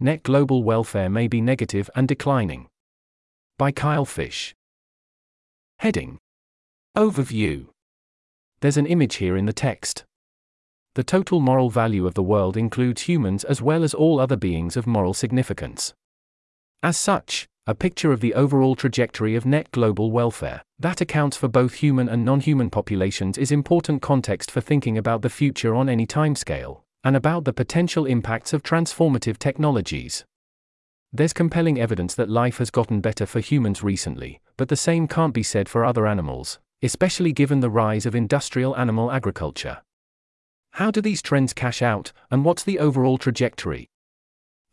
Net global welfare may be negative and declining. By Kyle Fish. Heading Overview There's an image here in the text. The total moral value of the world includes humans as well as all other beings of moral significance. As such, a picture of the overall trajectory of net global welfare, that accounts for both human and non human populations, is important context for thinking about the future on any timescale, and about the potential impacts of transformative technologies. There's compelling evidence that life has gotten better for humans recently, but the same can't be said for other animals, especially given the rise of industrial animal agriculture. How do these trends cash out, and what's the overall trajectory?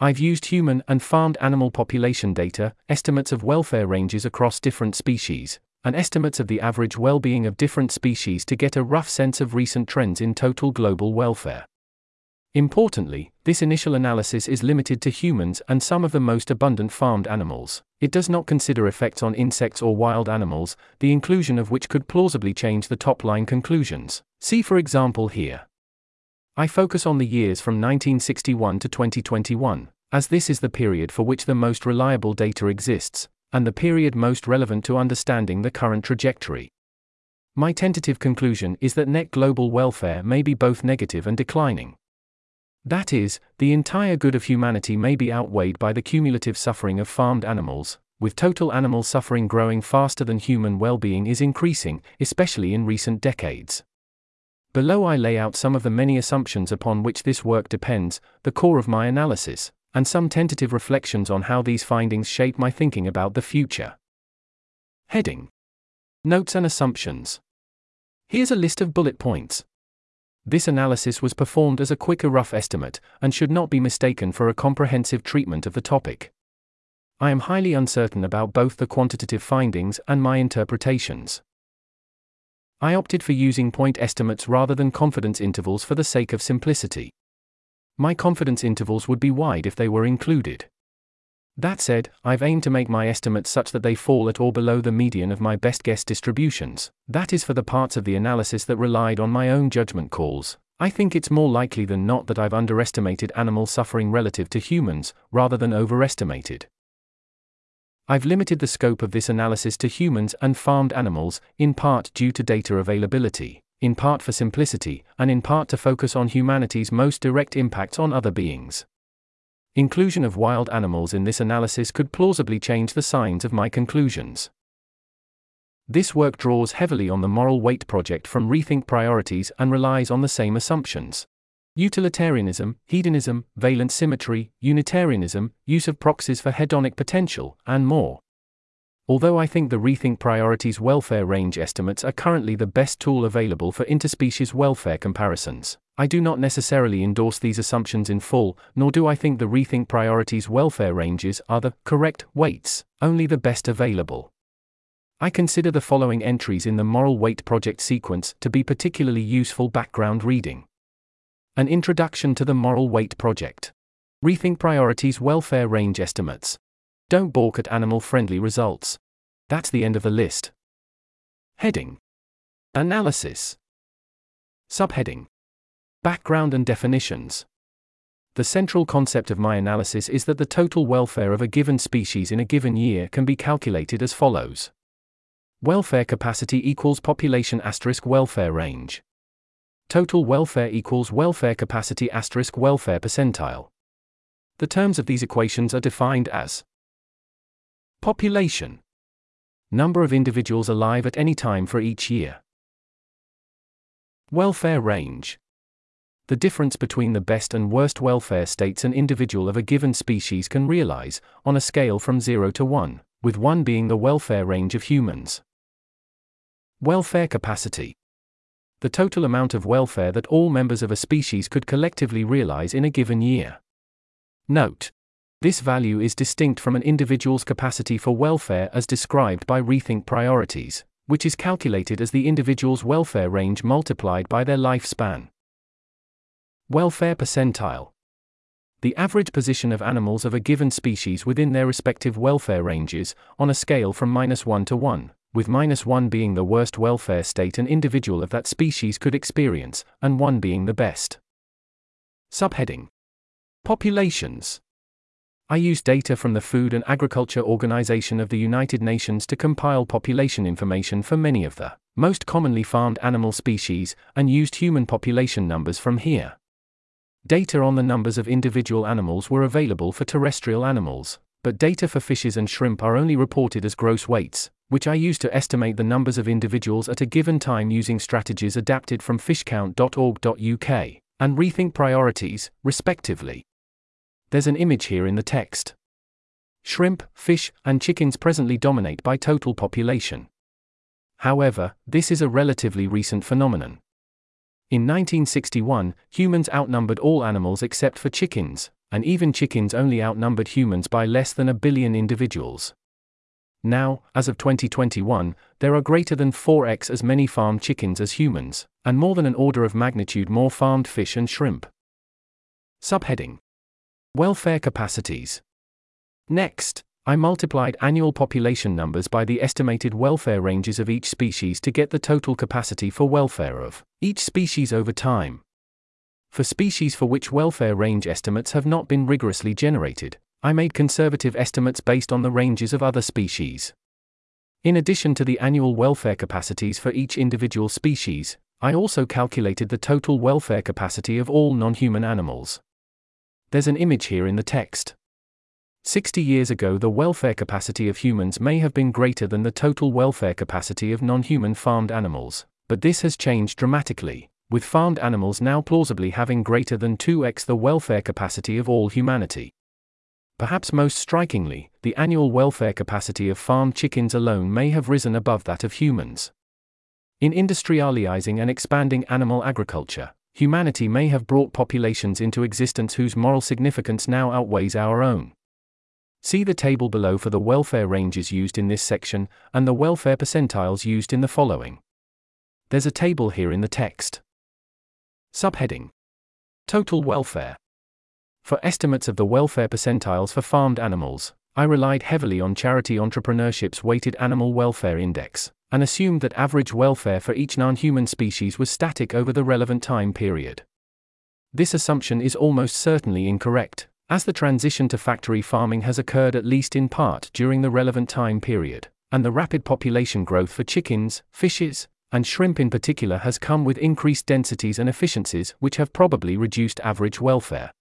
I've used human and farmed animal population data, estimates of welfare ranges across different species, and estimates of the average well being of different species to get a rough sense of recent trends in total global welfare. Importantly, this initial analysis is limited to humans and some of the most abundant farmed animals. It does not consider effects on insects or wild animals, the inclusion of which could plausibly change the top line conclusions. See, for example, here. I focus on the years from 1961 to 2021, as this is the period for which the most reliable data exists, and the period most relevant to understanding the current trajectory. My tentative conclusion is that net global welfare may be both negative and declining. That is, the entire good of humanity may be outweighed by the cumulative suffering of farmed animals, with total animal suffering growing faster than human well being is increasing, especially in recent decades. Below, I lay out some of the many assumptions upon which this work depends, the core of my analysis, and some tentative reflections on how these findings shape my thinking about the future. Heading Notes and Assumptions. Here's a list of bullet points. This analysis was performed as a quick rough estimate, and should not be mistaken for a comprehensive treatment of the topic. I am highly uncertain about both the quantitative findings and my interpretations. I opted for using point estimates rather than confidence intervals for the sake of simplicity. My confidence intervals would be wide if they were included. That said, I've aimed to make my estimates such that they fall at or below the median of my best guess distributions. That is for the parts of the analysis that relied on my own judgment calls. I think it's more likely than not that I've underestimated animal suffering relative to humans, rather than overestimated. I've limited the scope of this analysis to humans and farmed animals, in part due to data availability, in part for simplicity, and in part to focus on humanity's most direct impacts on other beings. Inclusion of wild animals in this analysis could plausibly change the signs of my conclusions. This work draws heavily on the Moral Weight project from Rethink Priorities and relies on the same assumptions utilitarianism, hedonism, valence symmetry, Unitarianism, use of proxies for hedonic potential, and more. Although I think the Rethink Priorities welfare range estimates are currently the best tool available for interspecies welfare comparisons, I do not necessarily endorse these assumptions in full, nor do I think the Rethink Priorities welfare ranges are the correct weights, only the best available. I consider the following entries in the Moral Weight Project sequence to be particularly useful background reading. An Introduction to the Moral Weight Project. Rethink Priorities Welfare Range Estimates. Don't balk at animal friendly results. That's the end of the list. Heading Analysis. Subheading Background and definitions. The central concept of my analysis is that the total welfare of a given species in a given year can be calculated as follows Welfare capacity equals population asterisk welfare range. Total welfare equals welfare capacity asterisk welfare percentile. The terms of these equations are defined as population, number of individuals alive at any time for each year, welfare range, the difference between the best and worst welfare states an individual of a given species can realize, on a scale from 0 to 1, with 1 being the welfare range of humans. Welfare capacity the total amount of welfare that all members of a species could collectively realize in a given year. Note. This value is distinct from an individual's capacity for welfare as described by Rethink Priorities, which is calculated as the individual's welfare range multiplied by their lifespan. Welfare percentile. The average position of animals of a given species within their respective welfare ranges, on a scale from minus 1 to 1, with minus 1 being the worst welfare state an individual of that species could experience, and 1 being the best. Subheading Populations I use data from the Food and Agriculture Organization of the United Nations to compile population information for many of the most commonly farmed animal species and used human population numbers from here. Data on the numbers of individual animals were available for terrestrial animals, but data for fishes and shrimp are only reported as gross weights, which I use to estimate the numbers of individuals at a given time using strategies adapted from fishcount.org.uk and rethink priorities, respectively. There's an image here in the text. Shrimp, fish, and chickens presently dominate by total population. However, this is a relatively recent phenomenon. In 1961, humans outnumbered all animals except for chickens, and even chickens only outnumbered humans by less than a billion individuals. Now, as of 2021, there are greater than 4x as many farmed chickens as humans, and more than an order of magnitude more farmed fish and shrimp. Subheading Welfare capacities. Next, I multiplied annual population numbers by the estimated welfare ranges of each species to get the total capacity for welfare of each species over time. For species for which welfare range estimates have not been rigorously generated, I made conservative estimates based on the ranges of other species. In addition to the annual welfare capacities for each individual species, I also calculated the total welfare capacity of all non human animals. There's an image here in the text. 60 years ago, the welfare capacity of humans may have been greater than the total welfare capacity of non human farmed animals, but this has changed dramatically, with farmed animals now plausibly having greater than 2x the welfare capacity of all humanity. Perhaps most strikingly, the annual welfare capacity of farmed chickens alone may have risen above that of humans. In industrializing and expanding animal agriculture, humanity may have brought populations into existence whose moral significance now outweighs our own. See the table below for the welfare ranges used in this section, and the welfare percentiles used in the following. There's a table here in the text. Subheading Total Welfare. For estimates of the welfare percentiles for farmed animals, I relied heavily on Charity Entrepreneurship's Weighted Animal Welfare Index, and assumed that average welfare for each non human species was static over the relevant time period. This assumption is almost certainly incorrect, as the transition to factory farming has occurred at least in part during the relevant time period, and the rapid population growth for chickens, fishes, and shrimp in particular has come with increased densities and efficiencies which have probably reduced average welfare.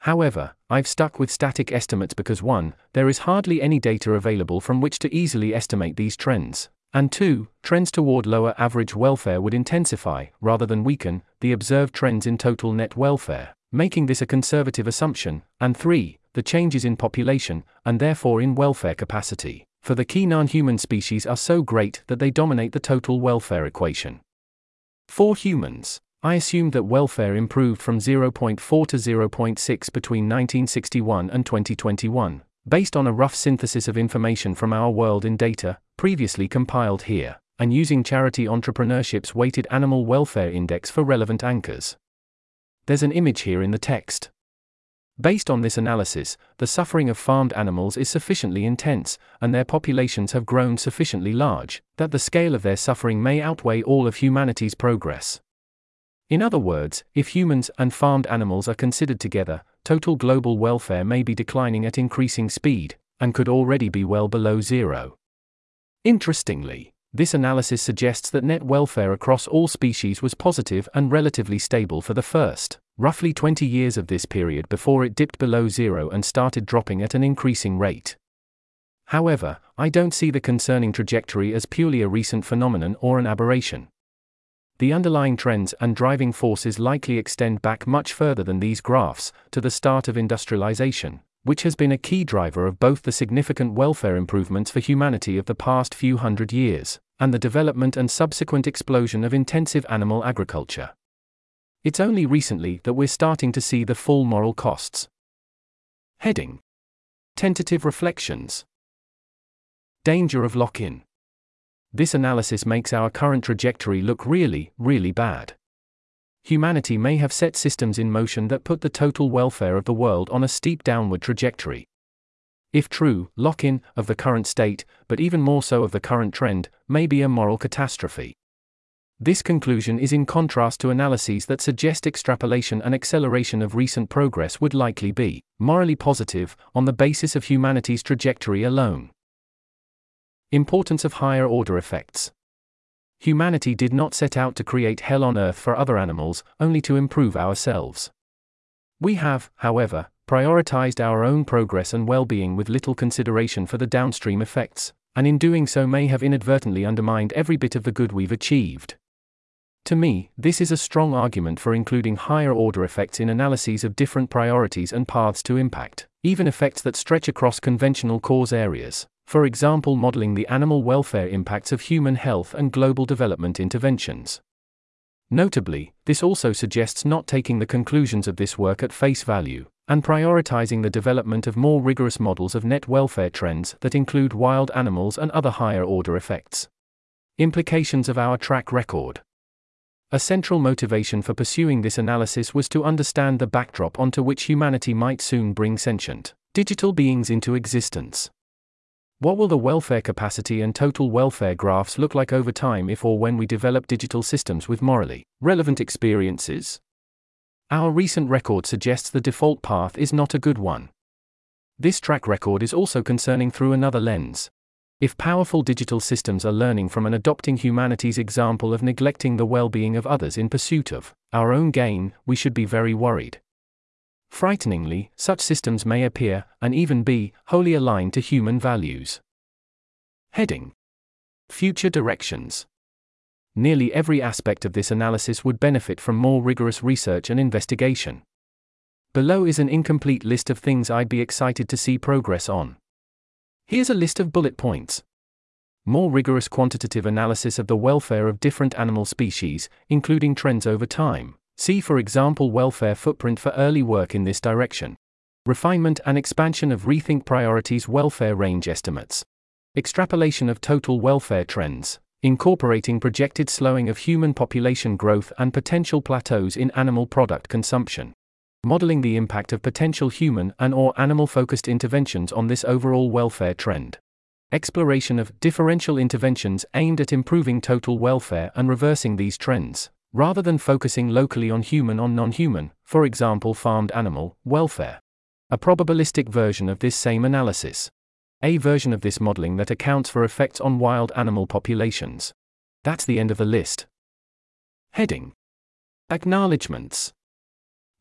However, I've stuck with static estimates because 1. There is hardly any data available from which to easily estimate these trends, and 2. Trends toward lower average welfare would intensify, rather than weaken, the observed trends in total net welfare, making this a conservative assumption, and 3. The changes in population, and therefore in welfare capacity, for the key non human species are so great that they dominate the total welfare equation. For humans, I assumed that welfare improved from 0.4 to 0.6 between 1961 and 2021, based on a rough synthesis of information from our world in data, previously compiled here, and using Charity Entrepreneurship's Weighted Animal Welfare Index for relevant anchors. There's an image here in the text. Based on this analysis, the suffering of farmed animals is sufficiently intense, and their populations have grown sufficiently large, that the scale of their suffering may outweigh all of humanity's progress. In other words, if humans and farmed animals are considered together, total global welfare may be declining at increasing speed, and could already be well below zero. Interestingly, this analysis suggests that net welfare across all species was positive and relatively stable for the first, roughly 20 years of this period before it dipped below zero and started dropping at an increasing rate. However, I don't see the concerning trajectory as purely a recent phenomenon or an aberration. The underlying trends and driving forces likely extend back much further than these graphs, to the start of industrialization, which has been a key driver of both the significant welfare improvements for humanity of the past few hundred years, and the development and subsequent explosion of intensive animal agriculture. It's only recently that we're starting to see the full moral costs. Heading Tentative Reflections Danger of lock in. This analysis makes our current trajectory look really, really bad humanity may have set systems in motion that put the total welfare of the world on a steep downward trajectory. If true, lock in, of the current state, but even more so of the current trend, may be a moral catastrophe. This conclusion is in contrast to analyses that suggest extrapolation and acceleration of recent progress would likely be morally positive on the basis of humanity's trajectory alone. Importance of higher order effects. Humanity did not set out to create hell on earth for other animals, only to improve ourselves. We have, however, prioritized our own progress and well being with little consideration for the downstream effects, and in doing so may have inadvertently undermined every bit of the good we've achieved. To me, this is a strong argument for including higher order effects in analyses of different priorities and paths to impact, even effects that stretch across conventional cause areas, for example, modeling the animal welfare impacts of human health and global development interventions. Notably, this also suggests not taking the conclusions of this work at face value, and prioritizing the development of more rigorous models of net welfare trends that include wild animals and other higher order effects. Implications of our track record. A central motivation for pursuing this analysis was to understand the backdrop onto which humanity might soon bring sentient, digital beings into existence. What will the welfare capacity and total welfare graphs look like over time if or when we develop digital systems with morally relevant experiences? Our recent record suggests the default path is not a good one. This track record is also concerning through another lens, if powerful digital systems are learning from and adopting humanity's example of neglecting the well being of others in pursuit of our own gain, we should be very worried. Frighteningly, such systems may appear, and even be, wholly aligned to human values. Heading Future Directions Nearly every aspect of this analysis would benefit from more rigorous research and investigation. Below is an incomplete list of things I'd be excited to see progress on. Here's a list of bullet points. More rigorous quantitative analysis of the welfare of different animal species, including trends over time. See, for example, welfare footprint for early work in this direction. Refinement and expansion of Rethink Priorities welfare range estimates. Extrapolation of total welfare trends, incorporating projected slowing of human population growth and potential plateaus in animal product consumption modeling the impact of potential human and or animal-focused interventions on this overall welfare trend. Exploration of differential interventions aimed at improving total welfare and reversing these trends, rather than focusing locally on human on non-human, for example farmed animal, welfare. A probabilistic version of this same analysis. A version of this modeling that accounts for effects on wild animal populations. That's the end of the list. Heading Acknowledgements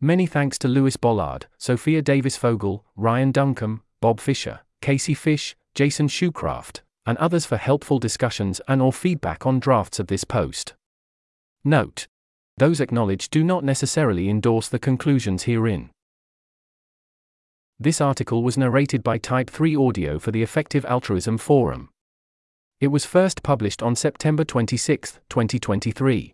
Many thanks to Lewis Bollard, Sophia Davis Fogel, Ryan Duncombe, Bob Fischer, Casey Fish, Jason Schukraft, and others for helpful discussions and or feedback on drafts of this post. Note: those acknowledged do not necessarily endorse the conclusions herein. This article was narrated by Type 3 Audio for the Effective Altruism Forum. It was first published on September 26, 2023.